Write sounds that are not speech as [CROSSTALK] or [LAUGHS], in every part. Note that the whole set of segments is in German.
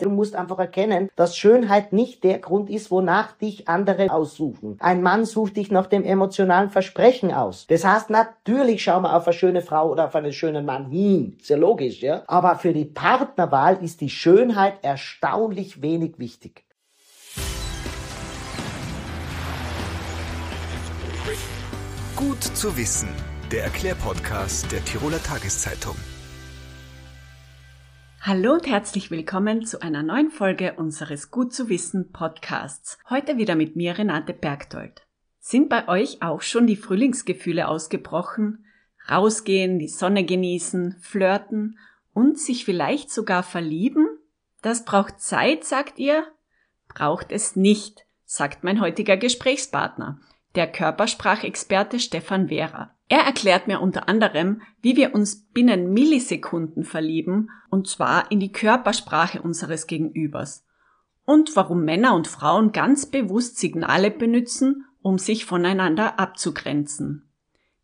Du musst einfach erkennen, dass Schönheit nicht der Grund ist, wonach dich andere aussuchen. Ein Mann sucht dich nach dem emotionalen Versprechen aus. Das heißt, natürlich schauen wir auf eine schöne Frau oder auf einen schönen Mann hin. Ist ja logisch, ja? Aber für die Partnerwahl ist die Schönheit erstaunlich wenig wichtig. Gut zu wissen. Der Erklärpodcast der Tiroler Tageszeitung. Hallo und herzlich willkommen zu einer neuen Folge unseres Gut zu wissen Podcasts. Heute wieder mit mir Renate Bergdold. Sind bei euch auch schon die Frühlingsgefühle ausgebrochen? Rausgehen, die Sonne genießen, flirten und sich vielleicht sogar verlieben? Das braucht Zeit, sagt ihr? Braucht es nicht, sagt mein heutiger Gesprächspartner, der Körpersprachexperte Stefan Wehrer. Er erklärt mir unter anderem, wie wir uns binnen Millisekunden verlieben, und zwar in die Körpersprache unseres Gegenübers. Und warum Männer und Frauen ganz bewusst Signale benutzen, um sich voneinander abzugrenzen.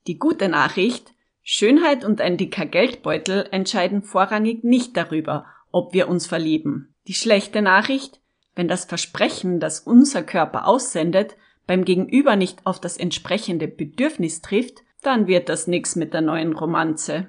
Die gute Nachricht, Schönheit und ein dicker Geldbeutel entscheiden vorrangig nicht darüber, ob wir uns verlieben. Die schlechte Nachricht, wenn das Versprechen, das unser Körper aussendet, beim Gegenüber nicht auf das entsprechende Bedürfnis trifft, dann wird das nix mit der neuen Romanze.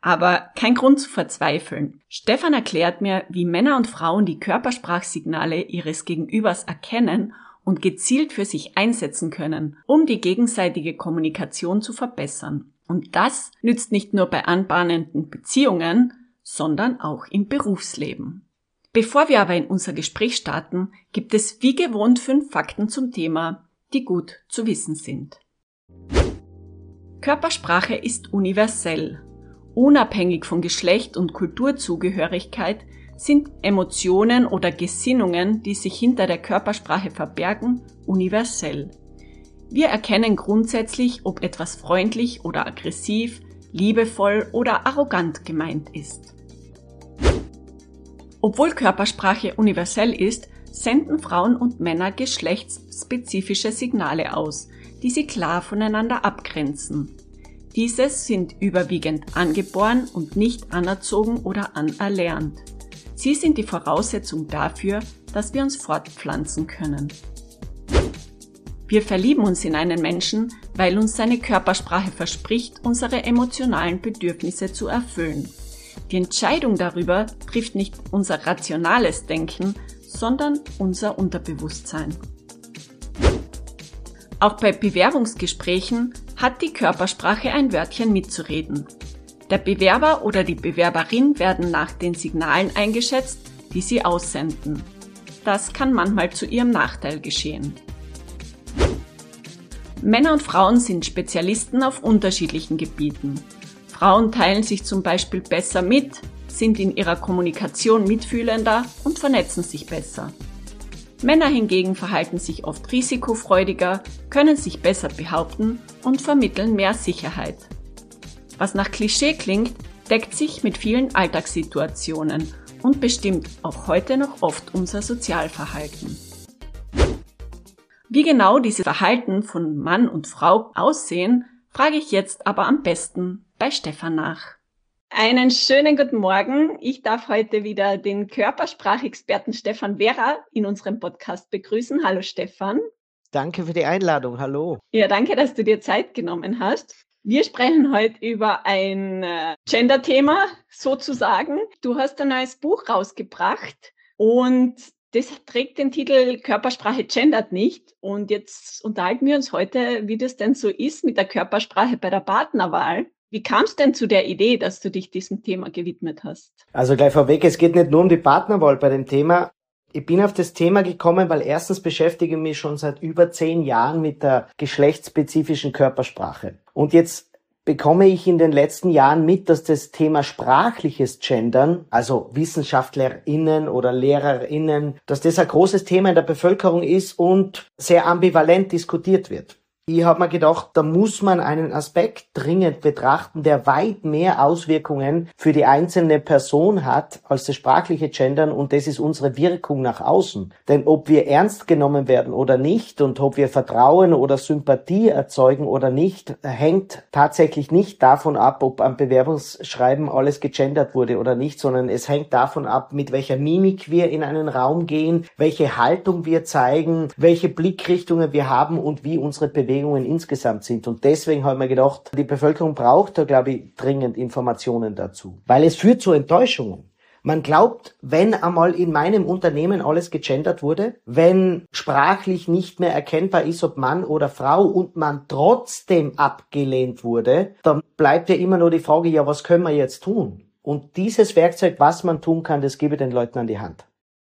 Aber kein Grund zu verzweifeln. Stefan erklärt mir, wie Männer und Frauen die Körpersprachsignale ihres Gegenübers erkennen und gezielt für sich einsetzen können, um die gegenseitige Kommunikation zu verbessern. Und das nützt nicht nur bei anbahnenden Beziehungen, sondern auch im Berufsleben. Bevor wir aber in unser Gespräch starten, gibt es wie gewohnt fünf Fakten zum Thema, die gut zu wissen sind. Körpersprache ist universell. Unabhängig von Geschlecht und Kulturzugehörigkeit sind Emotionen oder Gesinnungen, die sich hinter der Körpersprache verbergen, universell. Wir erkennen grundsätzlich, ob etwas freundlich oder aggressiv, liebevoll oder arrogant gemeint ist. Obwohl Körpersprache universell ist, senden Frauen und Männer geschlechtsspezifische Signale aus, die sie klar voneinander abgrenzen. Diese sind überwiegend angeboren und nicht anerzogen oder anerlernt. Sie sind die Voraussetzung dafür, dass wir uns fortpflanzen können. Wir verlieben uns in einen Menschen, weil uns seine Körpersprache verspricht, unsere emotionalen Bedürfnisse zu erfüllen. Die Entscheidung darüber trifft nicht unser rationales Denken, sondern unser Unterbewusstsein. Auch bei Bewerbungsgesprächen hat die Körpersprache ein Wörtchen mitzureden. Der Bewerber oder die Bewerberin werden nach den Signalen eingeschätzt, die sie aussenden. Das kann manchmal zu ihrem Nachteil geschehen. Männer und Frauen sind Spezialisten auf unterschiedlichen Gebieten. Frauen teilen sich zum Beispiel besser mit, sind in ihrer Kommunikation mitfühlender und vernetzen sich besser. Männer hingegen verhalten sich oft risikofreudiger, können sich besser behaupten und vermitteln mehr Sicherheit. Was nach Klischee klingt, deckt sich mit vielen Alltagssituationen und bestimmt auch heute noch oft unser Sozialverhalten. Wie genau diese Verhalten von Mann und Frau aussehen, frage ich jetzt aber am besten bei Stefan nach. Einen schönen guten Morgen. Ich darf heute wieder den Körpersprachexperten Stefan Vera in unserem Podcast begrüßen. Hallo Stefan. Danke für die Einladung. Hallo. Ja, danke, dass du dir Zeit genommen hast. Wir sprechen heute über ein äh, Gender-Thema sozusagen. Du hast ein neues Buch rausgebracht und das trägt den Titel Körpersprache gendert nicht. Und jetzt unterhalten wir uns heute, wie das denn so ist mit der Körpersprache bei der Partnerwahl. Wie kam es denn zu der Idee, dass du dich diesem Thema gewidmet hast? Also gleich vorweg, es geht nicht nur um die Partnerwahl bei dem Thema. Ich bin auf das Thema gekommen, weil erstens beschäftige ich mich schon seit über zehn Jahren mit der geschlechtsspezifischen Körpersprache. Und jetzt bekomme ich in den letzten Jahren mit, dass das Thema sprachliches Gendern, also WissenschaftlerInnen oder LehrerInnen, dass das ein großes Thema in der Bevölkerung ist und sehr ambivalent diskutiert wird. Ich habe mir gedacht, da muss man einen Aspekt dringend betrachten, der weit mehr Auswirkungen für die einzelne Person hat als das sprachliche Gendern und das ist unsere Wirkung nach außen. Denn ob wir ernst genommen werden oder nicht und ob wir Vertrauen oder Sympathie erzeugen oder nicht, hängt tatsächlich nicht davon ab, ob am Bewerbungsschreiben alles gegendert wurde oder nicht, sondern es hängt davon ab, mit welcher Mimik wir in einen Raum gehen, welche Haltung wir zeigen, welche Blickrichtungen wir haben und wie unsere Bewegung Bewegungen insgesamt sind. Und deswegen haben wir gedacht, die Bevölkerung braucht da, glaube ich, dringend Informationen dazu. Weil es führt zu Enttäuschungen. Man glaubt, wenn einmal in meinem Unternehmen alles gegendert wurde, wenn sprachlich nicht mehr erkennbar ist, ob Mann oder Frau und man trotzdem abgelehnt wurde, dann bleibt ja immer nur die Frage, ja, was können wir jetzt tun? Und dieses Werkzeug, was man tun kann, das gebe ich den Leuten an die Hand.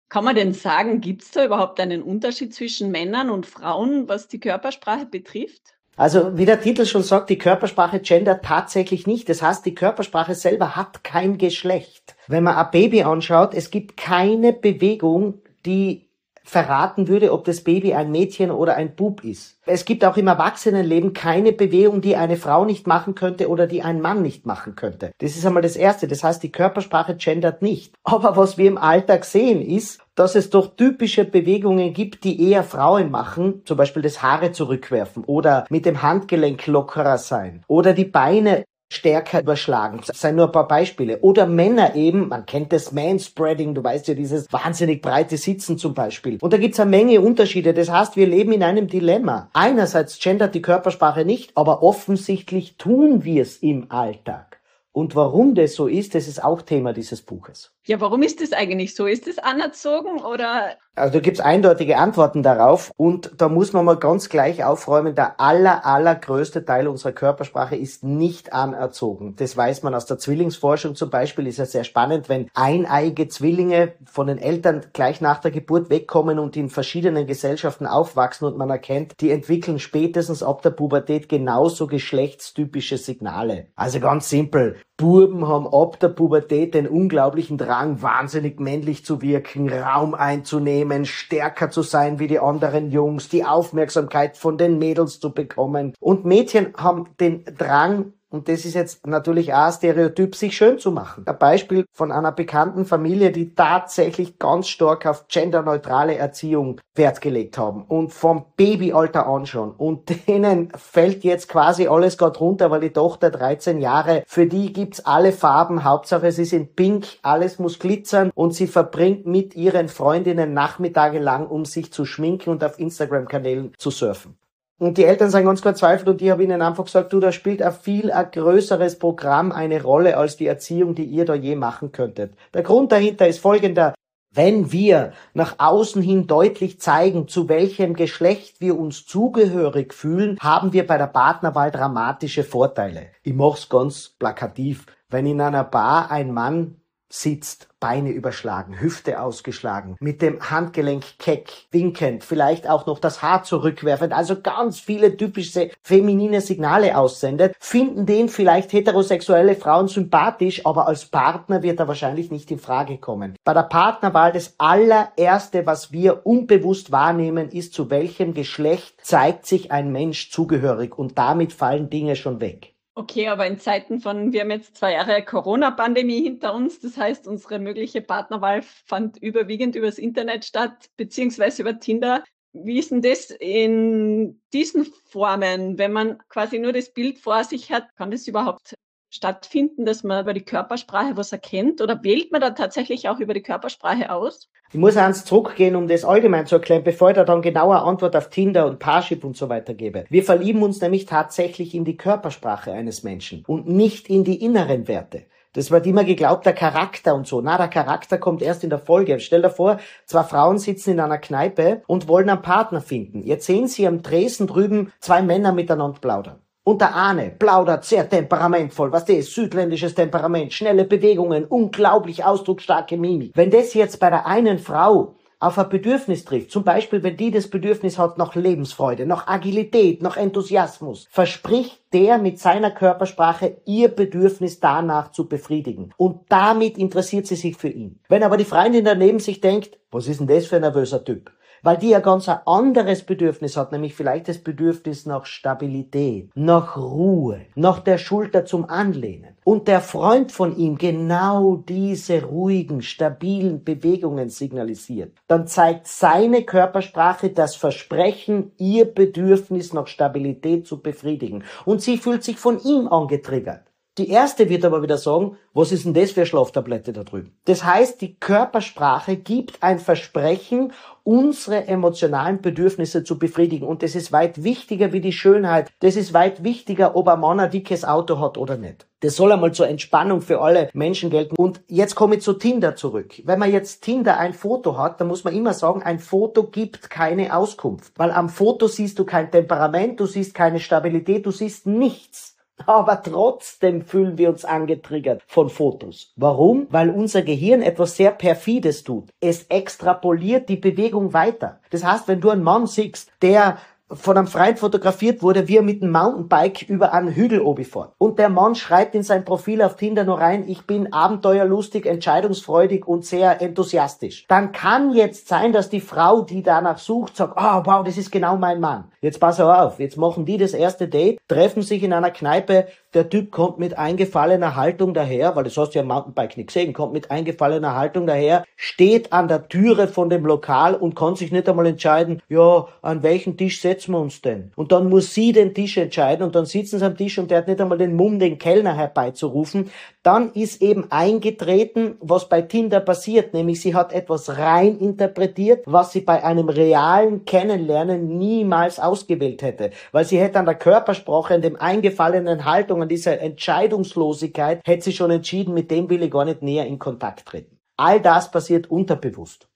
Kann man denn sagen, gibt es da überhaupt einen Unterschied zwischen Männern und Frauen, was die Körpersprache betrifft? Also wie der Titel schon sagt, die Körpersprache gendert tatsächlich nicht. Das heißt, die Körpersprache selber hat kein Geschlecht. Wenn man ein Baby anschaut, es gibt keine Bewegung, die verraten würde, ob das Baby ein Mädchen oder ein Bub ist. Es gibt auch im Erwachsenenleben keine Bewegung, die eine Frau nicht machen könnte oder die ein Mann nicht machen könnte. Das ist einmal das Erste. Das heißt, die Körpersprache gendert nicht. Aber was wir im Alltag sehen, ist, dass es doch typische Bewegungen gibt, die eher Frauen machen, zum Beispiel das Haare zurückwerfen oder mit dem Handgelenk lockerer sein oder die Beine stärker überschlagen. Das sind nur ein paar Beispiele. Oder Männer eben, man kennt das Manspreading, du weißt ja, dieses wahnsinnig breite Sitzen zum Beispiel. Und da gibt's eine Menge Unterschiede. Das heißt, wir leben in einem Dilemma. Einerseits gendert die Körpersprache nicht, aber offensichtlich tun wir es im Alltag. Und warum das so ist, das ist auch Thema dieses Buches. Ja, warum ist das eigentlich so? Ist das anerzogen oder also da gibt's eindeutige Antworten darauf und da muss man mal ganz gleich aufräumen, der aller, allergrößte Teil unserer Körpersprache ist nicht anerzogen. Das weiß man aus der Zwillingsforschung zum Beispiel, ist ja sehr spannend, wenn eineiige Zwillinge von den Eltern gleich nach der Geburt wegkommen und in verschiedenen Gesellschaften aufwachsen und man erkennt, die entwickeln spätestens ab der Pubertät genauso geschlechtstypische Signale. Also ganz simpel. Buben haben ab der Pubertät den unglaublichen Drang, wahnsinnig männlich zu wirken, Raum einzunehmen, stärker zu sein wie die anderen Jungs, die Aufmerksamkeit von den Mädels zu bekommen. Und Mädchen haben den Drang, und das ist jetzt natürlich auch ein Stereotyp, sich schön zu machen. Ein Beispiel von einer bekannten Familie, die tatsächlich ganz stark auf genderneutrale Erziehung Wert gelegt haben und vom Babyalter an schon. Und [LAUGHS] denen fällt jetzt quasi alles gerade runter, weil die Tochter 13 Jahre, für die gibt's alle Farben, Hauptsache ist in pink, alles muss glitzern und sie verbringt mit ihren Freundinnen Nachmittage lang, um sich zu schminken und auf Instagram-Kanälen zu surfen. Und die Eltern sind ganz verzweifelt und ich habe ihnen einfach gesagt, du, da spielt ein viel ein größeres Programm eine Rolle als die Erziehung, die ihr da je machen könntet. Der Grund dahinter ist folgender. Wenn wir nach außen hin deutlich zeigen, zu welchem Geschlecht wir uns zugehörig fühlen, haben wir bei der Partnerwahl dramatische Vorteile. Ich mach's ganz plakativ. Wenn in einer Bar ein Mann sitzt, Beine überschlagen, Hüfte ausgeschlagen, mit dem Handgelenk keck, winkend, vielleicht auch noch das Haar zurückwerfend, also ganz viele typische feminine Signale aussendet, finden den vielleicht heterosexuelle Frauen sympathisch, aber als Partner wird er wahrscheinlich nicht in Frage kommen. Bei der Partnerwahl das allererste, was wir unbewusst wahrnehmen, ist, zu welchem Geschlecht zeigt sich ein Mensch zugehörig und damit fallen Dinge schon weg. Okay, aber in Zeiten von, wir haben jetzt zwei Jahre Corona-Pandemie hinter uns, das heißt, unsere mögliche Partnerwahl fand überwiegend übers Internet statt, beziehungsweise über Tinder. Wie ist denn das in diesen Formen, wenn man quasi nur das Bild vor sich hat, kann das überhaupt stattfinden, dass man über die Körpersprache was erkennt oder wählt man da tatsächlich auch über die Körpersprache aus? Ich muss eins zurückgehen, um das allgemein zu erklären, bevor ich da dann genauer Antwort auf Tinder und Parship und so weiter gebe. Wir verlieben uns nämlich tatsächlich in die Körpersprache eines Menschen und nicht in die inneren Werte. Das wird immer geglaubt, der Charakter und so. Na, der Charakter kommt erst in der Folge. Stell dir vor, zwei Frauen sitzen in einer Kneipe und wollen einen Partner finden. Jetzt sehen sie am Dresden drüben zwei Männer miteinander plaudern. Und der Ahne plaudert sehr temperamentvoll, was das südländisches Temperament, schnelle Bewegungen, unglaublich ausdrucksstarke Mimik. Wenn das jetzt bei der einen Frau auf ein Bedürfnis trifft, zum Beispiel wenn die das Bedürfnis hat nach Lebensfreude, nach Agilität, nach Enthusiasmus, verspricht der mit seiner Körpersprache ihr Bedürfnis danach zu befriedigen. Und damit interessiert sie sich für ihn. Wenn aber die Freundin daneben sich denkt, was ist denn das für ein nervöser Typ? Weil die ja ganz ein anderes Bedürfnis hat, nämlich vielleicht das Bedürfnis nach Stabilität, nach Ruhe, nach der Schulter zum Anlehnen. Und der Freund von ihm genau diese ruhigen, stabilen Bewegungen signalisiert. Dann zeigt seine Körpersprache das Versprechen, ihr Bedürfnis nach Stabilität zu befriedigen. Und sie fühlt sich von ihm angetriggert. Die erste wird aber wieder sagen, was ist denn das für eine Schlaftablette da drüben? Das heißt, die Körpersprache gibt ein Versprechen, unsere emotionalen Bedürfnisse zu befriedigen. Und das ist weit wichtiger wie die Schönheit. Das ist weit wichtiger, ob ein Mann ein dickes Auto hat oder nicht. Das soll einmal zur Entspannung für alle Menschen gelten. Und jetzt komme ich zu Tinder zurück. Wenn man jetzt Tinder ein Foto hat, dann muss man immer sagen, ein Foto gibt keine Auskunft. Weil am Foto siehst du kein Temperament, du siehst keine Stabilität, du siehst nichts. [LAUGHS] Aber trotzdem fühlen wir uns angetriggert von Fotos. Warum? Weil unser Gehirn etwas sehr perfides tut. Es extrapoliert die Bewegung weiter. Das heißt, wenn du einen Mann siehst, der von einem Freund fotografiert wurde, wie er mit dem Mountainbike über einen Hügel obi fährt. Und der Mann schreibt in sein Profil auf Tinder nur rein, ich bin abenteuerlustig, entscheidungsfreudig und sehr enthusiastisch. Dann kann jetzt sein, dass die Frau, die danach sucht, sagt, oh wow, das ist genau mein Mann. Jetzt pass auf, jetzt machen die das erste Date, treffen sich in einer Kneipe, der Typ kommt mit eingefallener Haltung daher, weil das hast du ja im Mountainbike nicht gesehen, kommt mit eingefallener Haltung daher, steht an der Türe von dem Lokal und kann sich nicht einmal entscheiden, ja, an welchen Tisch setzen wir uns denn? Und dann muss sie den Tisch entscheiden und dann sitzen sie am Tisch und der hat nicht einmal den Mumm, den Kellner herbeizurufen. Dann ist eben eingetreten, was bei Tinder passiert, nämlich sie hat etwas rein interpretiert, was sie bei einem realen Kennenlernen niemals ausgewählt hätte, weil sie hätte an der Körpersprache, in dem eingefallenen Haltung an dieser Entscheidungslosigkeit, hätte sie schon entschieden, mit dem will ich gar nicht näher in Kontakt treten. All das passiert unterbewusst.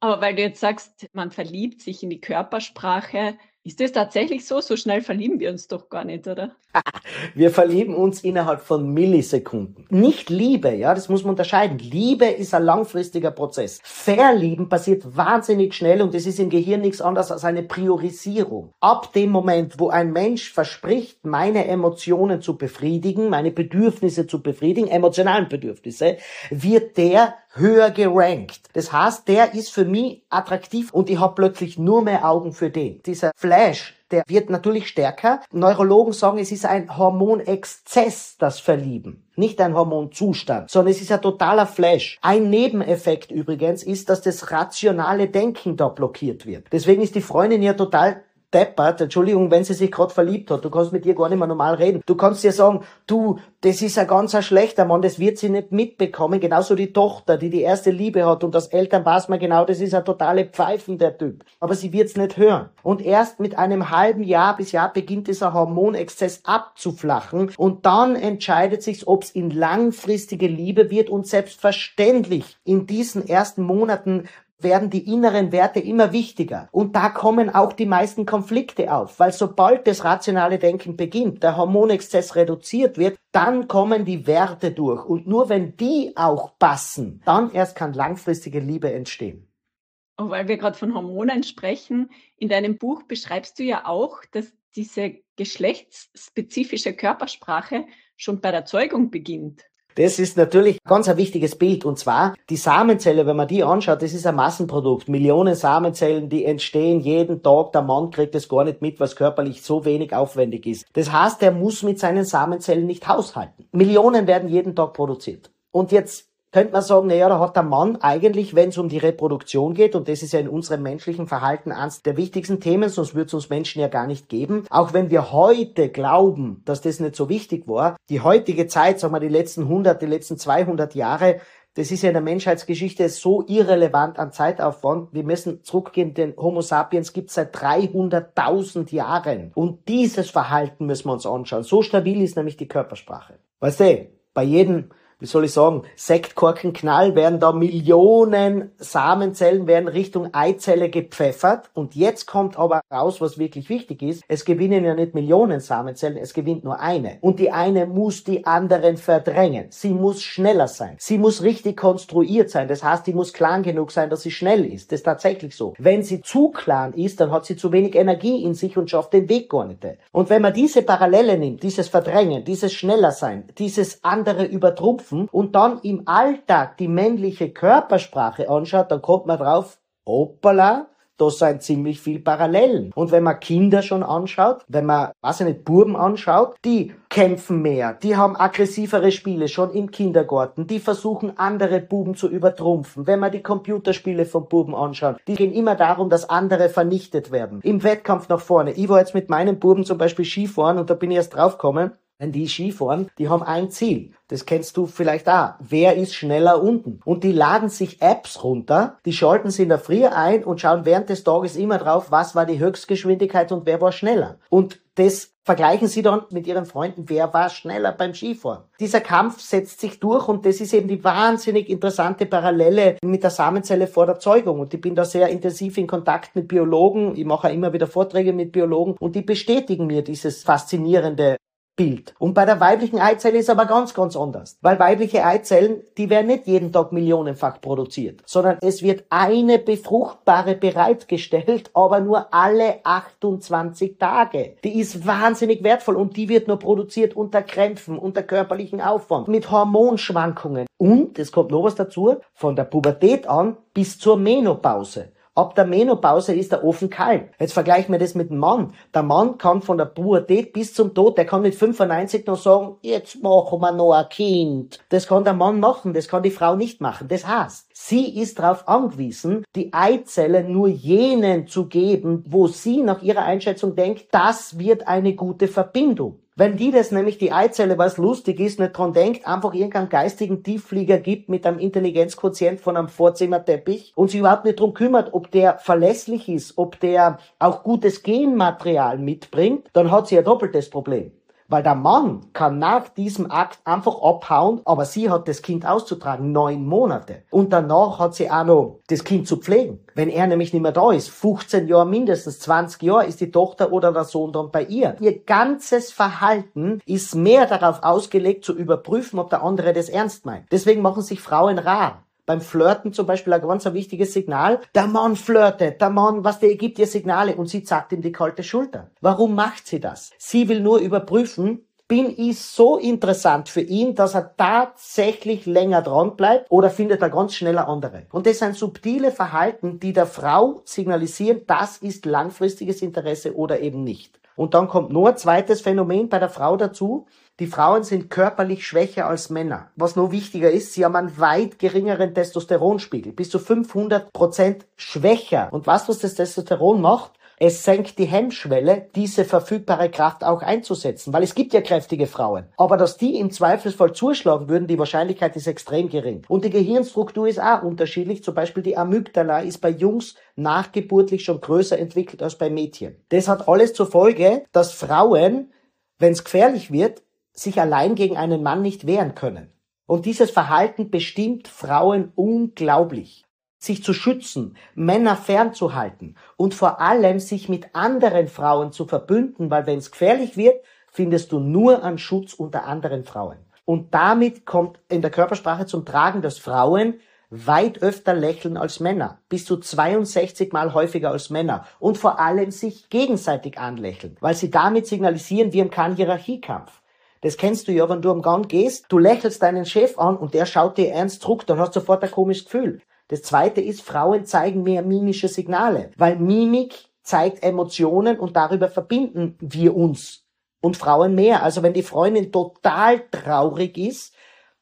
Aber weil du jetzt sagst, man verliebt sich in die Körpersprache, ist das tatsächlich so? So schnell verlieben wir uns doch gar nicht, oder? [LAUGHS] wir verlieben uns innerhalb von Millisekunden. Nicht Liebe, ja, das muss man unterscheiden. Liebe ist ein langfristiger Prozess. Verlieben passiert wahnsinnig schnell und es ist im Gehirn nichts anderes als eine Priorisierung. Ab dem Moment, wo ein Mensch verspricht, meine Emotionen zu befriedigen, meine Bedürfnisse zu befriedigen, emotionalen Bedürfnisse, wird der höher gerankt. Das heißt, der ist für mich attraktiv und ich habe plötzlich nur mehr Augen für den. Dieser Flash, der wird natürlich stärker. Neurologen sagen, es ist ein Hormonexzess, das Verlieben. Nicht ein Hormonzustand, sondern es ist ein totaler Flash. Ein Nebeneffekt übrigens ist, dass das rationale Denken da blockiert wird. Deswegen ist die Freundin ja total deppert, Entschuldigung, wenn sie sich gerade verliebt hat, du kannst mit ihr gar nicht mehr normal reden. Du kannst ihr sagen, du, das ist ein ganz ein schlechter Mann, das wird sie nicht mitbekommen. Genauso die Tochter, die die erste Liebe hat und das Eltern weiß man genau, das ist ein totale Pfeifen, der Typ. Aber sie wird's nicht hören. Und erst mit einem halben Jahr bis Jahr beginnt dieser Hormonexzess abzuflachen und dann entscheidet sich, ob es in langfristige Liebe wird und selbstverständlich in diesen ersten Monaten werden die inneren Werte immer wichtiger. Und da kommen auch die meisten Konflikte auf, weil sobald das rationale Denken beginnt, der Hormonexzess reduziert wird, dann kommen die Werte durch. Und nur wenn die auch passen, dann erst kann langfristige Liebe entstehen. Und weil wir gerade von Hormonen sprechen, in deinem Buch beschreibst du ja auch, dass diese geschlechtsspezifische Körpersprache schon bei der Zeugung beginnt. Das ist natürlich ganz ein wichtiges Bild. Und zwar die Samenzelle, wenn man die anschaut, das ist ein Massenprodukt. Millionen Samenzellen, die entstehen jeden Tag. Der Mann kriegt das gar nicht mit, was körperlich so wenig aufwendig ist. Das heißt, er muss mit seinen Samenzellen nicht haushalten. Millionen werden jeden Tag produziert. Und jetzt könnte man sagen, naja, da hat der Mann eigentlich, wenn es um die Reproduktion geht, und das ist ja in unserem menschlichen Verhalten eines der wichtigsten Themen, sonst würde es uns Menschen ja gar nicht geben. Auch wenn wir heute glauben, dass das nicht so wichtig war, die heutige Zeit, sagen wir die letzten 100, die letzten 200 Jahre, das ist ja in der Menschheitsgeschichte so irrelevant an Zeitaufwand. Wir müssen zurückgehen, den Homo sapiens gibt es seit 300.000 Jahren. Und dieses Verhalten müssen wir uns anschauen. So stabil ist nämlich die Körpersprache. Weißt du, bei jedem wie soll ich sagen, Sektkorkenknall werden da Millionen Samenzellen werden Richtung Eizelle gepfeffert und jetzt kommt aber raus, was wirklich wichtig ist. Es gewinnen ja nicht Millionen Samenzellen, es gewinnt nur eine. Und die eine muss die anderen verdrängen. Sie muss schneller sein. Sie muss richtig konstruiert sein. Das heißt, die muss klar genug sein, dass sie schnell ist. Das ist tatsächlich so. Wenn sie zu klar ist, dann hat sie zu wenig Energie in sich und schafft den Weg gar nicht. Und wenn man diese Parallele nimmt, dieses Verdrängen, dieses schneller sein, dieses andere übertrumpfen, Stufen und dann im Alltag die männliche Körpersprache anschaut, dann kommt man drauf, hoppala, das sind ziemlich viel Parallelen. Und wenn man Kinder schon anschaut, wenn man, was ich nicht, Buben anschaut, die kämpfen mehr, die haben aggressivere Spiele schon im Kindergarten, die versuchen andere Buben zu übertrumpfen. Wenn man die Computerspiele von Buben anschaut, die gehen immer darum, dass andere vernichtet werden. Im Wettkampf nach vorne. Ich war jetzt mit meinen Buben zum Beispiel Skifahren und da bin ich erst draufgekommen, die Skifahren, die haben ein Ziel. Das kennst du vielleicht auch. Wer ist schneller unten? Und die laden sich Apps runter, die schalten sie in der Früh ein und schauen während des Tages immer drauf, was war die Höchstgeschwindigkeit und wer war schneller. Und das vergleichen sie dann mit ihren Freunden, wer war schneller beim Skifahren. Dieser Kampf setzt sich durch und das ist eben die wahnsinnig interessante Parallele mit der Samenzelle vor der Zeugung. Und ich bin da sehr intensiv in Kontakt mit Biologen. Ich mache immer wieder Vorträge mit Biologen und die bestätigen mir dieses faszinierende Bild. Und bei der weiblichen Eizelle ist aber ganz, ganz anders. Weil weibliche Eizellen, die werden nicht jeden Tag millionenfach produziert, sondern es wird eine befruchtbare bereitgestellt, aber nur alle 28 Tage. Die ist wahnsinnig wertvoll und die wird nur produziert unter Krämpfen, unter körperlichen Aufwand, mit Hormonschwankungen. Und, es kommt noch was dazu, von der Pubertät an bis zur Menopause. Ab der Menopause ist er offen kalt. Jetzt vergleichen wir das mit dem Mann. Der Mann kann von der Pubertät bis zum Tod, der kann mit 95 noch sagen, jetzt machen wir noch ein Kind. Das kann der Mann machen, das kann die Frau nicht machen. Das heißt, sie ist darauf angewiesen, die Eizelle nur jenen zu geben, wo sie nach ihrer Einschätzung denkt, das wird eine gute Verbindung. Wenn die das nämlich die Eizelle, was lustig ist, nicht dran denkt, einfach irgendeinen geistigen Tiefflieger gibt mit einem Intelligenzquotient von einem Vorzimmerteppich und sich überhaupt nicht drum kümmert, ob der verlässlich ist, ob der auch gutes Genmaterial mitbringt, dann hat sie ein doppeltes Problem. Weil der Mann kann nach diesem Akt einfach abhauen, aber sie hat das Kind auszutragen, neun Monate. Und danach hat sie auch noch das Kind zu pflegen. Wenn er nämlich nicht mehr da ist, 15 Jahre mindestens, 20 Jahre, ist die Tochter oder der Sohn dann bei ihr. Ihr ganzes Verhalten ist mehr darauf ausgelegt, zu überprüfen, ob der andere das ernst meint. Deswegen machen sich Frauen rar beim Flirten zum Beispiel ein ganz wichtiges Signal. Der Mann flirtet, der Mann, was der gibt ihr Signale und sie zackt ihm die kalte Schulter. Warum macht sie das? Sie will nur überprüfen, bin ich so interessant für ihn, dass er tatsächlich länger dran bleibt oder findet er ganz schneller andere. Und das sind subtile Verhalten, die der Frau signalisieren, das ist langfristiges Interesse oder eben nicht. Und dann kommt nur ein zweites Phänomen bei der Frau dazu. Die Frauen sind körperlich schwächer als Männer. Was noch wichtiger ist, sie haben einen weit geringeren Testosteronspiegel, bis zu 500 Prozent schwächer. Und was, was das Testosteron macht? Es senkt die Hemmschwelle, diese verfügbare Kraft auch einzusetzen, weil es gibt ja kräftige Frauen. Aber dass die im Zweifelsfall zuschlagen würden, die Wahrscheinlichkeit ist extrem gering. Und die Gehirnstruktur ist auch unterschiedlich. Zum Beispiel die Amygdala ist bei Jungs nachgeburtlich schon größer entwickelt als bei Mädchen. Das hat alles zur Folge, dass Frauen, wenn es gefährlich wird, sich allein gegen einen Mann nicht wehren können. Und dieses Verhalten bestimmt Frauen unglaublich sich zu schützen, Männer fernzuhalten und vor allem sich mit anderen Frauen zu verbünden, weil wenn es gefährlich wird, findest du nur an Schutz unter anderen Frauen. Und damit kommt in der Körpersprache zum Tragen, dass Frauen weit öfter lächeln als Männer, bis zu 62 mal häufiger als Männer und vor allem sich gegenseitig anlächeln, weil sie damit signalisieren, wir haben keinen Hierarchiekampf. Das kennst du ja, wenn du am Gang gehst, du lächelst deinen Chef an und der schaut dir ernst zurück, dann hast du sofort ein komisches Gefühl. Das zweite ist, Frauen zeigen mehr mimische Signale, weil Mimik zeigt Emotionen und darüber verbinden wir uns und Frauen mehr. Also wenn die Freundin total traurig ist,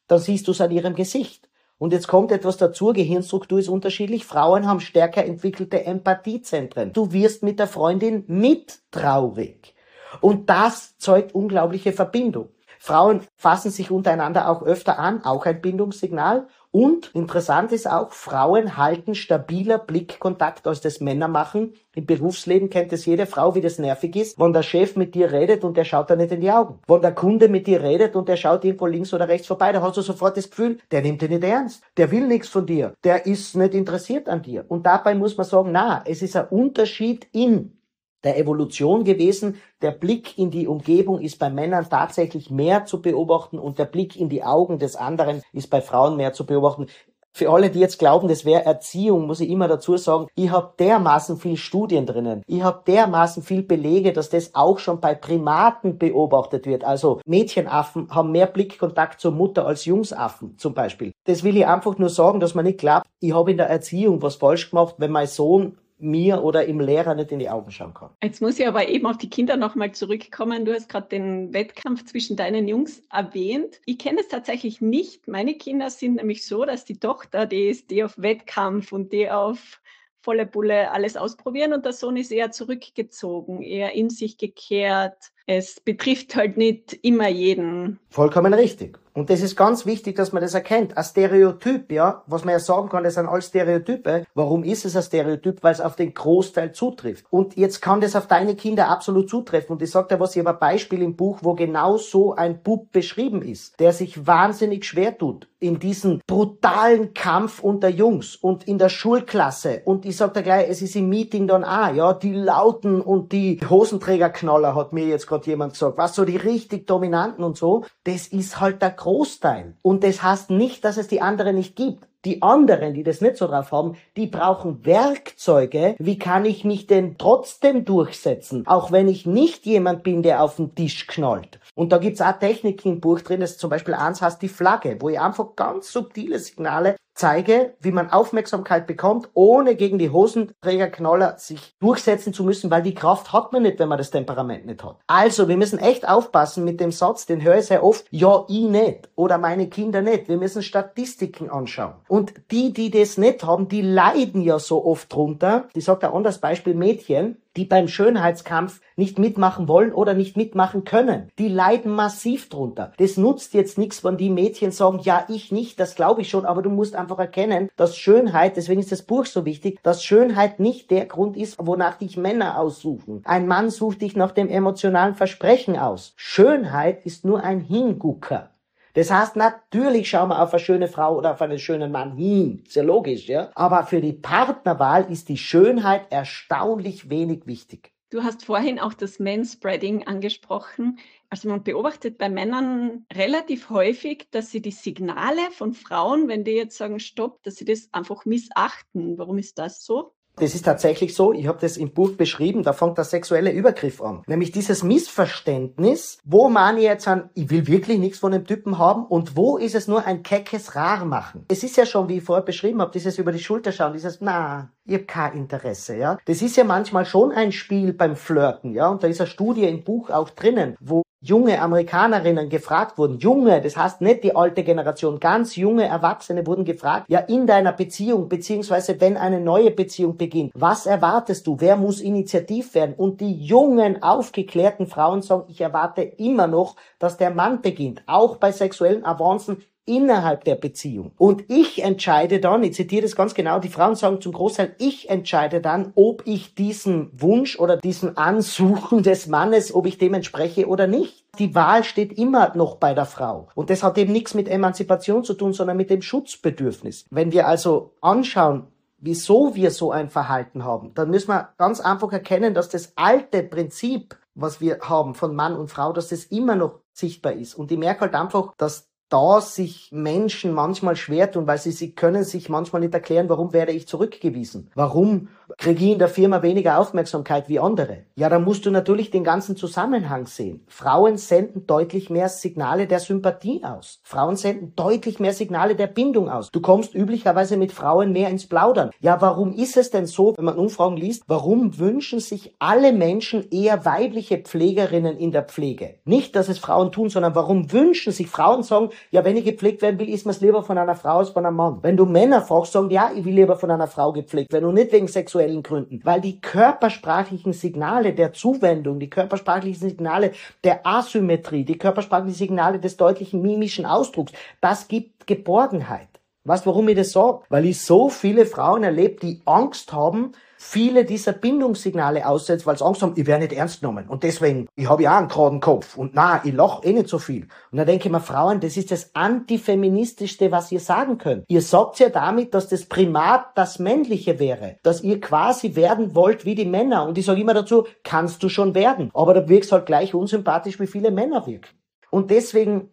dann siehst du es an ihrem Gesicht. Und jetzt kommt etwas dazu, Gehirnstruktur ist unterschiedlich. Frauen haben stärker entwickelte Empathiezentren. Du wirst mit der Freundin mit traurig. Und das zeugt unglaubliche Verbindung. Frauen fassen sich untereinander auch öfter an, auch ein Bindungssignal. Und interessant ist auch, Frauen halten stabiler Blickkontakt, als das Männer machen. Im Berufsleben kennt es jede Frau, wie das nervig ist, wenn der Chef mit dir redet und der schaut da nicht in die Augen. Wenn der Kunde mit dir redet und der schaut irgendwo links oder rechts vorbei, da hast du sofort das Gefühl, der nimmt dich nicht ernst. Der will nichts von dir. Der ist nicht interessiert an dir. Und dabei muss man sagen, na, es ist ein Unterschied in der Evolution gewesen. Der Blick in die Umgebung ist bei Männern tatsächlich mehr zu beobachten und der Blick in die Augen des anderen ist bei Frauen mehr zu beobachten. Für alle, die jetzt glauben, das wäre Erziehung, muss ich immer dazu sagen, ich habe dermaßen viel Studien drinnen. Ich habe dermaßen viel Belege, dass das auch schon bei Primaten beobachtet wird. Also Mädchenaffen haben mehr Blickkontakt zur Mutter als Jungsaffen zum Beispiel. Das will ich einfach nur sagen, dass man nicht glaubt, ich habe in der Erziehung was falsch gemacht, wenn mein Sohn mir oder im Lehrer nicht in die Augen schauen kann. Jetzt muss ich aber eben auf die Kinder nochmal zurückkommen. Du hast gerade den Wettkampf zwischen deinen Jungs erwähnt. Ich kenne es tatsächlich nicht. Meine Kinder sind nämlich so, dass die Tochter, die ist die auf Wettkampf und die auf volle Bulle alles ausprobieren und der Sohn ist eher zurückgezogen, eher in sich gekehrt. Es betrifft halt nicht immer jeden. Vollkommen richtig. Und das ist ganz wichtig, dass man das erkennt. Ein Stereotyp, ja, was man ja sagen kann, das sind all Stereotype. Warum ist es ein Stereotyp? Weil es auf den Großteil zutrifft. Und jetzt kann das auf deine Kinder absolut zutreffen. Und ich sage dir was, ich habe ein Beispiel im Buch, wo genau so ein Bub beschrieben ist, der sich wahnsinnig schwer tut in diesem brutalen Kampf unter Jungs und in der Schulklasse. Und ich sag dir gleich, es ist im Meeting dann auch, ja, die Lauten und die Hosenträgerknaller, hat mir jetzt gerade jemand gesagt, was so die richtig Dominanten und so, das ist halt der Großteil. Und das heißt nicht, dass es die anderen nicht gibt. Die anderen, die das nicht so drauf haben, die brauchen Werkzeuge. Wie kann ich mich denn trotzdem durchsetzen? Auch wenn ich nicht jemand bin, der auf den Tisch knallt. Und da gibt's auch Techniken im Buch drin, das zum Beispiel eins heißt die Flagge, wo ich einfach ganz subtile Signale zeige, wie man Aufmerksamkeit bekommt, ohne gegen die Hosenträgerknaller sich durchsetzen zu müssen, weil die Kraft hat man nicht, wenn man das Temperament nicht hat. Also, wir müssen echt aufpassen mit dem Satz, den höre ich sehr oft, ja, ich nicht oder meine Kinder nicht. Wir müssen Statistiken anschauen. Und die, die das nicht haben, die leiden ja so oft drunter. Ich sage da anders Beispiel Mädchen, die beim Schönheitskampf nicht mitmachen wollen oder nicht mitmachen können. Die leiden massiv drunter. Das nutzt jetzt nichts, wenn die Mädchen sagen, ja, ich nicht, das glaube ich schon, aber du musst einfach erkennen, dass Schönheit, deswegen ist das Buch so wichtig, dass Schönheit nicht der Grund ist, wonach dich Männer aussuchen. Ein Mann sucht dich nach dem emotionalen Versprechen aus. Schönheit ist nur ein Hingucker. Das heißt, natürlich schauen wir auf eine schöne Frau oder auf einen schönen Mann hin. Ja logisch, ja. Aber für die Partnerwahl ist die Schönheit erstaunlich wenig wichtig. Du hast vorhin auch das Manspreading angesprochen. Also man beobachtet bei Männern relativ häufig, dass sie die Signale von Frauen, wenn die jetzt sagen Stopp, dass sie das einfach missachten. Warum ist das so? Das ist tatsächlich so, ich habe das im Buch beschrieben, da fängt der sexuelle Übergriff an. Nämlich dieses Missverständnis, wo man jetzt an, ich will wirklich nichts von dem Typen haben und wo ist es nur ein keckes Rarmachen. Es ist ja schon, wie ich vorher beschrieben habe, dieses über die Schulter schauen, dieses, na, ich habe kein Interesse, ja. Das ist ja manchmal schon ein Spiel beim Flirten, ja. Und da ist eine Studie im Buch auch drinnen, wo junge Amerikanerinnen gefragt wurden, junge, das heißt nicht die alte Generation, ganz junge Erwachsene wurden gefragt, ja in deiner Beziehung, beziehungsweise wenn eine neue Beziehung beginnt, was erwartest du, wer muss initiativ werden? Und die jungen, aufgeklärten Frauen sagen, ich erwarte immer noch, dass der Mann beginnt, auch bei sexuellen Avancen innerhalb der Beziehung. Und ich entscheide dann, ich zitiere das ganz genau, die Frauen sagen zum Großteil, ich entscheide dann, ob ich diesen Wunsch oder diesen Ansuchen des Mannes, ob ich dem entspreche oder nicht. Die Wahl steht immer noch bei der Frau. Und das hat eben nichts mit Emanzipation zu tun, sondern mit dem Schutzbedürfnis. Wenn wir also anschauen, wieso wir so ein Verhalten haben, dann müssen wir ganz einfach erkennen, dass das alte Prinzip, was wir haben von Mann und Frau, dass das immer noch sichtbar ist. Und ich merke halt einfach, dass da sich Menschen manchmal schwer tun, weil sie, sie können sich manchmal nicht erklären, warum werde ich zurückgewiesen? Warum kriege ich in der Firma weniger Aufmerksamkeit wie andere? Ja, da musst du natürlich den ganzen Zusammenhang sehen. Frauen senden deutlich mehr Signale der Sympathie aus. Frauen senden deutlich mehr Signale der Bindung aus. Du kommst üblicherweise mit Frauen mehr ins Plaudern. Ja, warum ist es denn so, wenn man Umfragen liest, warum wünschen sich alle Menschen eher weibliche Pflegerinnen in der Pflege? Nicht, dass es Frauen tun, sondern warum wünschen sich Frauen sagen, ja, wenn ich gepflegt werden will, ist mir es lieber von einer Frau als von einem Mann. Wenn du Männer fragst, sagen, ja, ich will lieber von einer Frau gepflegt werden und nicht wegen sexuellen Gründen. Weil die körpersprachlichen Signale der Zuwendung, die körpersprachlichen Signale der Asymmetrie, die körpersprachlichen Signale des deutlichen mimischen Ausdrucks, das gibt Geborgenheit. Weißt warum ich das sage? Weil ich so viele Frauen erlebt, die Angst haben, viele dieser Bindungssignale aussetzt, weil sie Angst haben, ich werde nicht ernst genommen. Und deswegen, ich habe ja auch einen geraden Kopf und na, ich lach eh nicht so viel. Und dann denke ich mir, Frauen, das ist das antifeministischste, was ihr sagen könnt. Ihr sagt ja damit, dass das Primat das Männliche wäre. Dass ihr quasi werden wollt wie die Männer. Und ich sage immer dazu, kannst du schon werden. Aber du wirkst halt gleich unsympathisch, wie viele Männer wirken. Und deswegen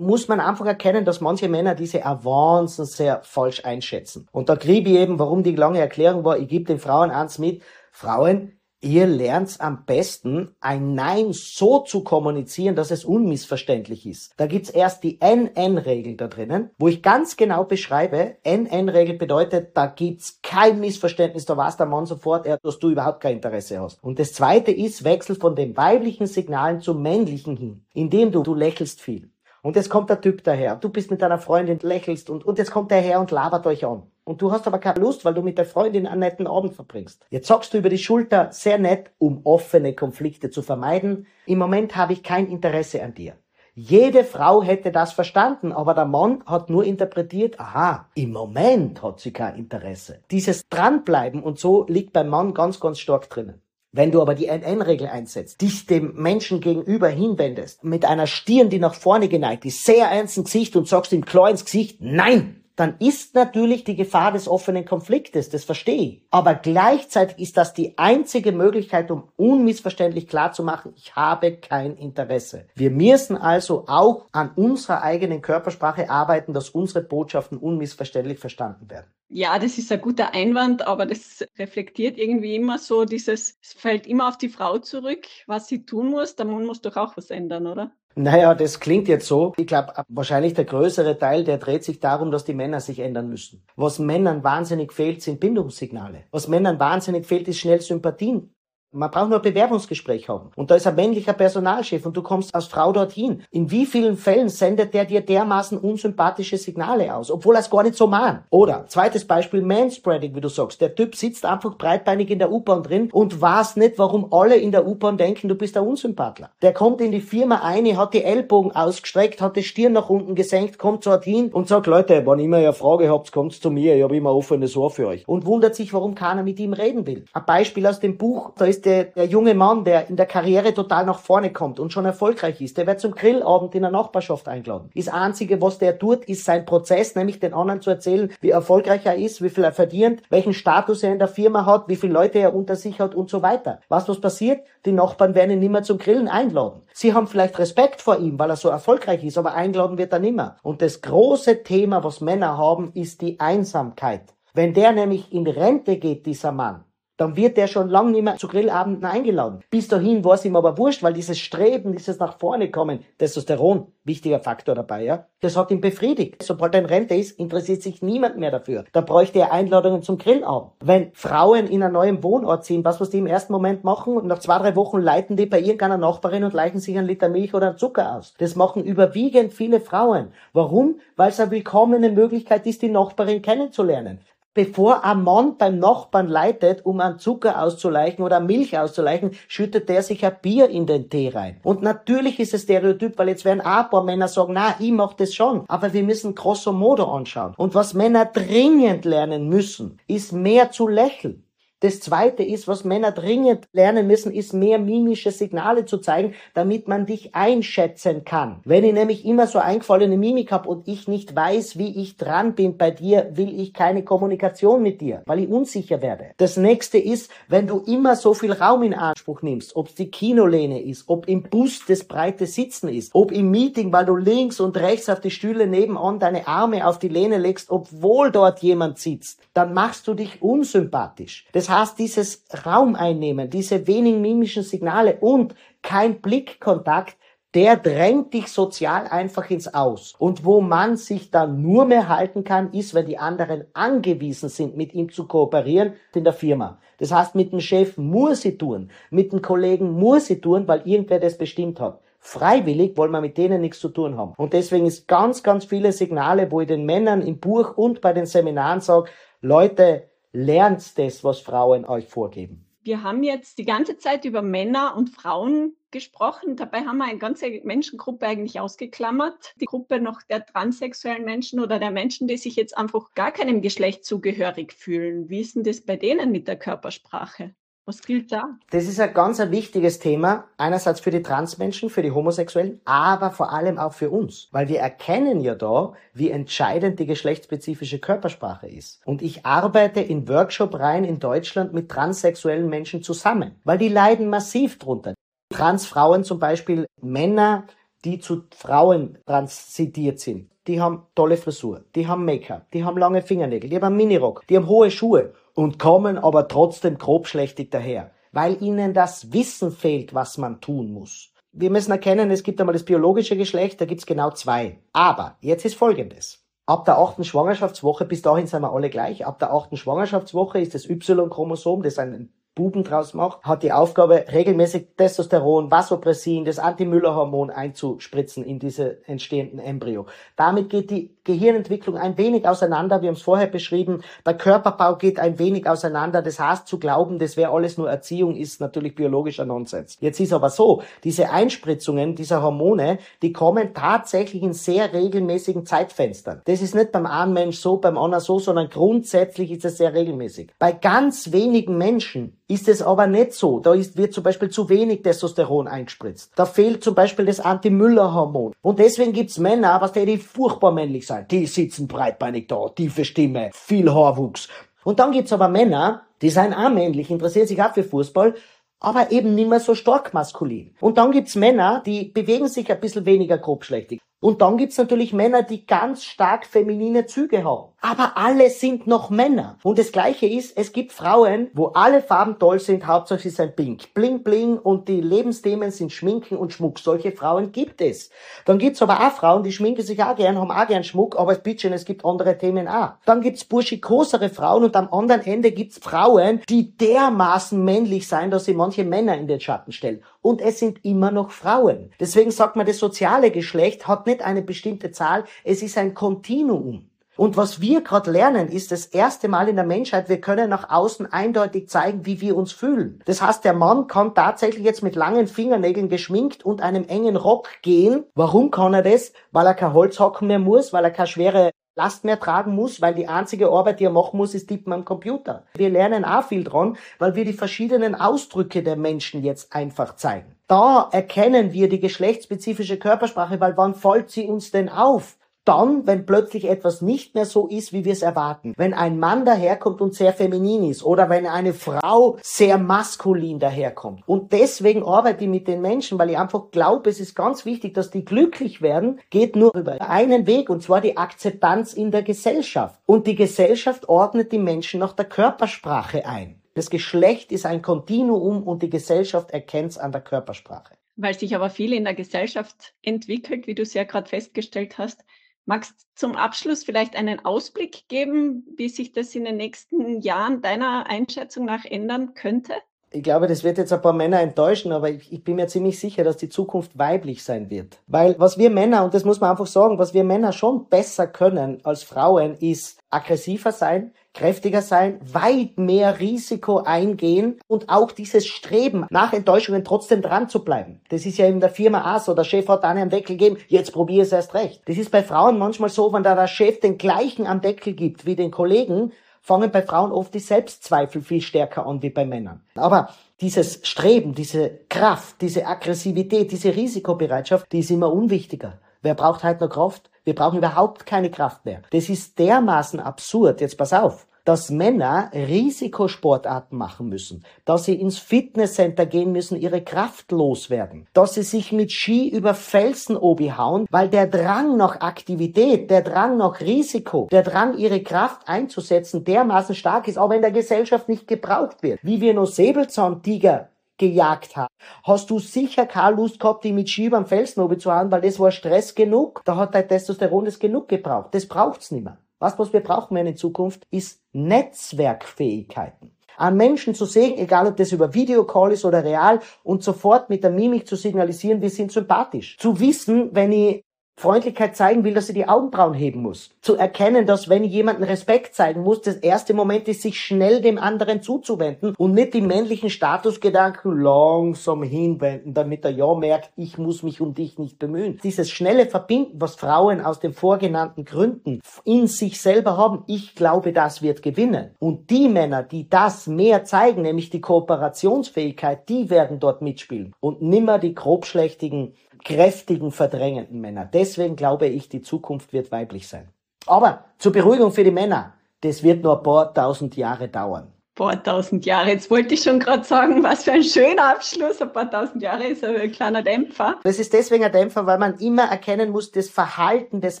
muss man einfach erkennen, dass manche Männer diese Avancen sehr falsch einschätzen. Und da kriege ich eben, warum die lange Erklärung war, ich gebe den Frauen eins mit, Frauen, Ihr lernt am besten, ein Nein so zu kommunizieren, dass es unmissverständlich ist. Da gibt's erst die NN-Regel da drinnen, wo ich ganz genau beschreibe, NN-Regel bedeutet, da gibt's kein Missverständnis, da weiß der Mann sofort, dass du überhaupt kein Interesse hast. Und das zweite ist, Wechsel von den weiblichen Signalen zum männlichen hin, indem du, du lächelst viel. Und jetzt kommt der Typ daher. Du bist mit deiner Freundin, lächelst und, und jetzt kommt der her und labert euch an. Und du hast aber keine Lust, weil du mit der Freundin einen netten Abend verbringst. Jetzt sagst du über die Schulter sehr nett, um offene Konflikte zu vermeiden. Im Moment habe ich kein Interesse an dir. Jede Frau hätte das verstanden, aber der Mann hat nur interpretiert, aha, im Moment hat sie kein Interesse. Dieses Dranbleiben und so liegt beim Mann ganz, ganz stark drinnen. Wenn du aber die NN-Regel einsetzt, dich dem Menschen gegenüber hinwendest, mit einer Stirn, die nach vorne geneigt ist, sehr ernsten Gesicht und sagst ihm klar ins Gesicht, nein, dann ist natürlich die Gefahr des offenen Konfliktes, das verstehe ich. Aber gleichzeitig ist das die einzige Möglichkeit, um unmissverständlich klarzumachen, ich habe kein Interesse. Wir müssen also auch an unserer eigenen Körpersprache arbeiten, dass unsere Botschaften unmissverständlich verstanden werden. Ja, das ist ein guter Einwand, aber das reflektiert irgendwie immer so dieses, es fällt immer auf die Frau zurück, was sie tun muss. Der Mann muss doch auch was ändern, oder? Naja, das klingt jetzt so. Ich glaube, wahrscheinlich der größere Teil, der dreht sich darum, dass die Männer sich ändern müssen. Was Männern wahnsinnig fehlt, sind Bindungssignale. Was Männern wahnsinnig fehlt, ist schnell Sympathien. Man braucht nur ein Bewerbungsgespräch haben. Und da ist ein männlicher Personalchef und du kommst als Frau dorthin. In wie vielen Fällen sendet der dir dermaßen unsympathische Signale aus, obwohl er es gar nicht so mahnt? Oder, zweites Beispiel, Manspreading, wie du sagst. Der Typ sitzt einfach breitbeinig in der U-Bahn drin und weiß nicht, warum alle in der U-Bahn denken, du bist ein Unsympathler. Der kommt in die Firma ein, hat die Ellbogen ausgestreckt, hat die Stirn nach unten gesenkt, kommt dorthin und sagt, Leute, wenn ihr immer eine Frage habt, kommt zu mir, ich habe immer offenes Ohr für euch. Und wundert sich, warum keiner mit ihm reden will. Ein Beispiel aus dem Buch, da ist ist der, der junge Mann, der in der Karriere total nach vorne kommt und schon erfolgreich ist. Der wird zum Grillabend in der Nachbarschaft eingeladen. Das Einzige, was der tut, ist sein Prozess, nämlich den anderen zu erzählen, wie erfolgreich er ist, wie viel er verdient, welchen Status er in der Firma hat, wie viele Leute er unter sich hat und so weiter. Was was passiert? Die Nachbarn werden ihn nicht mehr zum Grillen einladen. Sie haben vielleicht Respekt vor ihm, weil er so erfolgreich ist, aber eingeladen wird er nimmer. Und das große Thema, was Männer haben, ist die Einsamkeit. Wenn der nämlich in Rente geht, dieser Mann, dann wird der schon lange nicht mehr zu Grillabenden eingeladen. Bis dahin war es ihm aber wurscht, weil dieses Streben, dieses nach vorne kommen, Testosteron, wichtiger Faktor dabei, ja, das hat ihn befriedigt. Sobald er in Rente ist, interessiert sich niemand mehr dafür. Da bräuchte er Einladungen zum Grillabend. Wenn Frauen in einen neuen Wohnort ziehen, was was die im ersten Moment machen, und nach zwei, drei Wochen leiten die bei irgendeiner Nachbarin und leichen sich einen Liter Milch oder Zucker aus. Das machen überwiegend viele Frauen. Warum? Weil es eine willkommene Möglichkeit ist, die Nachbarin kennenzulernen bevor ein Mann beim Nachbarn leitet, um einen Zucker auszuleichen oder Milch auszuleichen, schüttet der sich ein Bier in den Tee rein. Und natürlich ist es Stereotyp, weil jetzt werden auch ein paar Männer sagen, na, ich mach das schon. Aber wir müssen grosso modo anschauen. Und was Männer dringend lernen müssen, ist mehr zu lächeln. Das zweite ist, was Männer dringend lernen müssen, ist mehr mimische Signale zu zeigen, damit man dich einschätzen kann. Wenn ich nämlich immer so eingefallene Mimik habe und ich nicht weiß, wie ich dran bin bei dir, will ich keine Kommunikation mit dir, weil ich unsicher werde. Das nächste ist, wenn du immer so viel Raum in Anspruch nimmst, ob es die Kinolehne ist, ob im Bus das breite Sitzen ist, ob im Meeting, weil du links und rechts auf die Stühle nebenan deine Arme auf die Lehne legst, obwohl dort jemand sitzt, dann machst du dich unsympathisch. Das heißt, dieses Raum einnehmen, diese wenigen mimischen Signale und kein Blickkontakt, der drängt dich sozial einfach ins Aus. Und wo man sich dann nur mehr halten kann, ist, wenn die anderen angewiesen sind, mit ihm zu kooperieren, in der Firma. Das heißt, mit dem Chef muss sie tun, mit dem Kollegen muss sie tun, weil irgendwer das bestimmt hat. Freiwillig wollen wir mit denen nichts zu tun haben. Und deswegen ist ganz, ganz viele Signale, wo ich den Männern im Buch und bei den Seminaren sage, Leute, lernt das, was Frauen euch vorgeben. Wir haben jetzt die ganze Zeit über Männer und Frauen gesprochen. Dabei haben wir eine ganze Menschengruppe eigentlich ausgeklammert. Die Gruppe noch der transsexuellen Menschen oder der Menschen, die sich jetzt einfach gar keinem Geschlecht zugehörig fühlen. Wie ist denn das bei denen mit der Körpersprache? Was gilt da? Das ist ein ganz ein wichtiges Thema. Einerseits für die Transmenschen, für die Homosexuellen, aber vor allem auch für uns. Weil wir erkennen ja da, wie entscheidend die geschlechtsspezifische Körpersprache ist. Und ich arbeite in Workshop-Reihen in Deutschland mit transsexuellen Menschen zusammen. Weil die leiden massiv drunter. Transfrauen zum Beispiel, Männer, die zu Frauen transitiert sind. Die haben tolle Frisur, die haben Make-up, die haben lange Fingernägel, die haben einen Minirock, die haben hohe Schuhe und kommen aber trotzdem grobschlächtig daher. weil ihnen das Wissen fehlt, was man tun muss. Wir müssen erkennen, es gibt einmal das biologische Geschlecht, da gibt's genau zwei. Aber jetzt ist Folgendes. Ab der achten Schwangerschaftswoche, bis dahin sind wir alle gleich, ab der achten Schwangerschaftswoche ist das Y-Chromosom, das ein Buben draus macht, hat die Aufgabe, regelmäßig Testosteron, Vasopressin, das Anti-Müller-Hormon einzuspritzen in diese entstehenden Embryo. Damit geht die Gehirnentwicklung ein wenig auseinander, wir haben es vorher beschrieben, der Körperbau geht ein wenig auseinander, das heißt zu glauben, das wäre alles nur Erziehung, ist natürlich biologischer Nonsens. Jetzt ist aber so, diese Einspritzungen dieser Hormone, die kommen tatsächlich in sehr regelmäßigen Zeitfenstern. Das ist nicht beim einen Mensch so, beim anderen so, sondern grundsätzlich ist es sehr regelmäßig. Bei ganz wenigen Menschen ist es aber nicht so. Da ist, wird zum Beispiel zu wenig Testosteron eingespritzt. Da fehlt zum Beispiel das Anti-Müller-Hormon. Und deswegen gibt's Männer, was die, furchtbar männlich sind. Die sitzen breitbeinig da, tiefe Stimme, viel Haarwuchs. Und dann gibt's aber Männer, die sind auch männlich, interessieren sich auch für Fußball, aber eben nicht mehr so stark maskulin. Und dann gibt's Männer, die bewegen sich ein bisschen weniger grobschlächtig. Und dann gibt's natürlich Männer, die ganz stark feminine Züge haben. Aber alle sind noch Männer. Und das Gleiche ist, es gibt Frauen, wo alle Farben toll sind, Hauptsache sie sind pink. Bling, bling und die Lebensthemen sind Schminken und Schmuck. Solche Frauen gibt es. Dann gibt's aber auch Frauen, die schminken sich auch gern, haben auch gern Schmuck, aber bitteschön, es gibt andere Themen auch. Dann gibt's burschikosere Frauen und am anderen Ende gibt's Frauen, die dermaßen männlich sein, dass sie manche Männer in den Schatten stellen. Und es sind immer noch Frauen. Deswegen sagt man, das soziale Geschlecht hat nicht eine bestimmte Zahl, es ist ein Kontinuum. Und was wir gerade lernen, ist das erste Mal in der Menschheit, wir können nach außen eindeutig zeigen, wie wir uns fühlen. Das heißt, der Mann kann tatsächlich jetzt mit langen Fingernägeln geschminkt und einem engen Rock gehen. Warum kann er das? Weil er kein Holz hocken mehr muss, weil er keine schwere Last mehr tragen muss, weil die einzige Arbeit, die er machen muss, ist tippen am Computer. Wir lernen auch viel dran, weil wir die verschiedenen Ausdrücke der Menschen jetzt einfach zeigen. Da erkennen wir die geschlechtsspezifische Körpersprache, weil wann fällt sie uns denn auf? Dann, wenn plötzlich etwas nicht mehr so ist, wie wir es erwarten. Wenn ein Mann daherkommt und sehr feminin ist oder wenn eine Frau sehr maskulin daherkommt. Und deswegen arbeite ich mit den Menschen, weil ich einfach glaube, es ist ganz wichtig, dass die glücklich werden, geht nur über einen Weg und zwar die Akzeptanz in der Gesellschaft. Und die Gesellschaft ordnet die Menschen nach der Körpersprache ein. Das Geschlecht ist ein Kontinuum und die Gesellschaft erkennt es an der Körpersprache. Weil sich aber viel in der Gesellschaft entwickelt, wie du ja gerade festgestellt hast, Magst zum Abschluss vielleicht einen Ausblick geben, wie sich das in den nächsten Jahren deiner Einschätzung nach ändern könnte? Ich glaube, das wird jetzt ein paar Männer enttäuschen, aber ich, ich, bin mir ziemlich sicher, dass die Zukunft weiblich sein wird. Weil was wir Männer, und das muss man einfach sagen, was wir Männer schon besser können als Frauen, ist aggressiver sein, kräftiger sein, weit mehr Risiko eingehen und auch dieses Streben nach Enttäuschungen trotzdem dran zu bleiben. Das ist ja in der Firma auch so. Der Chef hat einen Deckel gegeben, jetzt probier es erst recht. Das ist bei Frauen manchmal so, wenn da der Chef den gleichen am Deckel gibt wie den Kollegen, fangen bei Frauen oft die Selbstzweifel viel stärker an wie bei Männern. Aber dieses Streben, diese Kraft, diese Aggressivität, diese Risikobereitschaft, die ist immer unwichtiger. Wer braucht heute noch Kraft? Wir brauchen überhaupt keine Kraft mehr. Das ist dermaßen absurd. Jetzt pass auf dass Männer Risikosportarten machen müssen, dass sie ins Fitnesscenter gehen müssen, ihre Kraft loswerden, dass sie sich mit Ski über Felsen hauen, weil der Drang nach Aktivität, der Drang nach Risiko, der Drang, ihre Kraft einzusetzen, dermaßen stark ist, aber in der Gesellschaft nicht gebraucht wird. Wie wir nur Säbelzahntiger gejagt haben, hast du sicher keine Lust gehabt, die mit Ski über Felsen zu hauen, weil das war Stress genug. Da hat dein Testosteron das genug gebraucht. Das braucht's nicht mehr. Was, was wir brauchen werden in Zukunft, ist Netzwerkfähigkeiten. An Menschen zu sehen, egal ob das über Videocall ist oder real, und sofort mit der Mimik zu signalisieren, wir sind sympathisch. Zu wissen, wenn ich Freundlichkeit zeigen will, dass sie die Augenbrauen heben muss. Zu erkennen, dass wenn jemanden Respekt zeigen muss, das erste Moment ist, sich schnell dem anderen zuzuwenden und nicht die männlichen Statusgedanken langsam hinwenden, damit er ja merkt, ich muss mich um dich nicht bemühen. Dieses schnelle Verbinden, was Frauen aus den vorgenannten Gründen in sich selber haben, ich glaube, das wird gewinnen. Und die Männer, die das mehr zeigen, nämlich die Kooperationsfähigkeit, die werden dort mitspielen und nimmer die grobschlächtigen kräftigen, verdrängenden Männer. Deswegen glaube ich, die Zukunft wird weiblich sein. Aber zur Beruhigung für die Männer, das wird nur ein paar tausend Jahre dauern. Paar tausend Jahre. Jetzt wollte ich schon gerade sagen, was für ein schöner Abschluss. Ein paar tausend Jahre ist ein kleiner Dämpfer. Das ist deswegen ein Dämpfer, weil man immer erkennen muss, das Verhalten des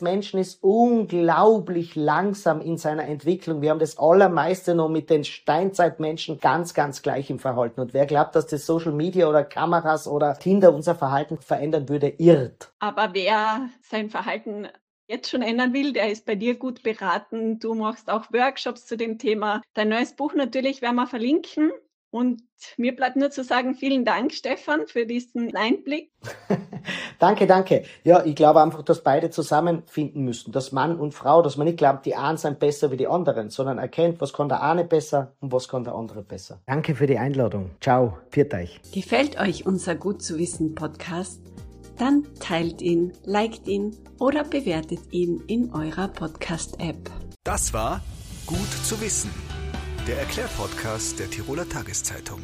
Menschen ist unglaublich langsam in seiner Entwicklung. Wir haben das allermeiste noch mit den Steinzeitmenschen ganz, ganz gleich im Verhalten. Und wer glaubt, dass das Social Media oder Kameras oder Tinder unser Verhalten verändern würde, irrt. Aber wer sein Verhalten jetzt schon ändern will, der ist bei dir gut beraten. Du machst auch Workshops zu dem Thema. Dein neues Buch natürlich werden wir verlinken. Und mir bleibt nur zu sagen, vielen Dank, Stefan, für diesen Einblick. [LAUGHS] danke, danke. Ja, ich glaube einfach, dass beide zusammenfinden müssen. Dass Mann und Frau, dass man nicht glaubt, die einen sind besser wie die anderen, sondern erkennt, was kann der eine besser und was kann der andere besser. Danke für die Einladung. Ciao, viert euch. Gefällt euch unser Gut zu wissen Podcast? Dann teilt ihn, liked ihn oder bewertet ihn in eurer Podcast-App. Das war Gut zu wissen, der Erklärpodcast der Tiroler Tageszeitung.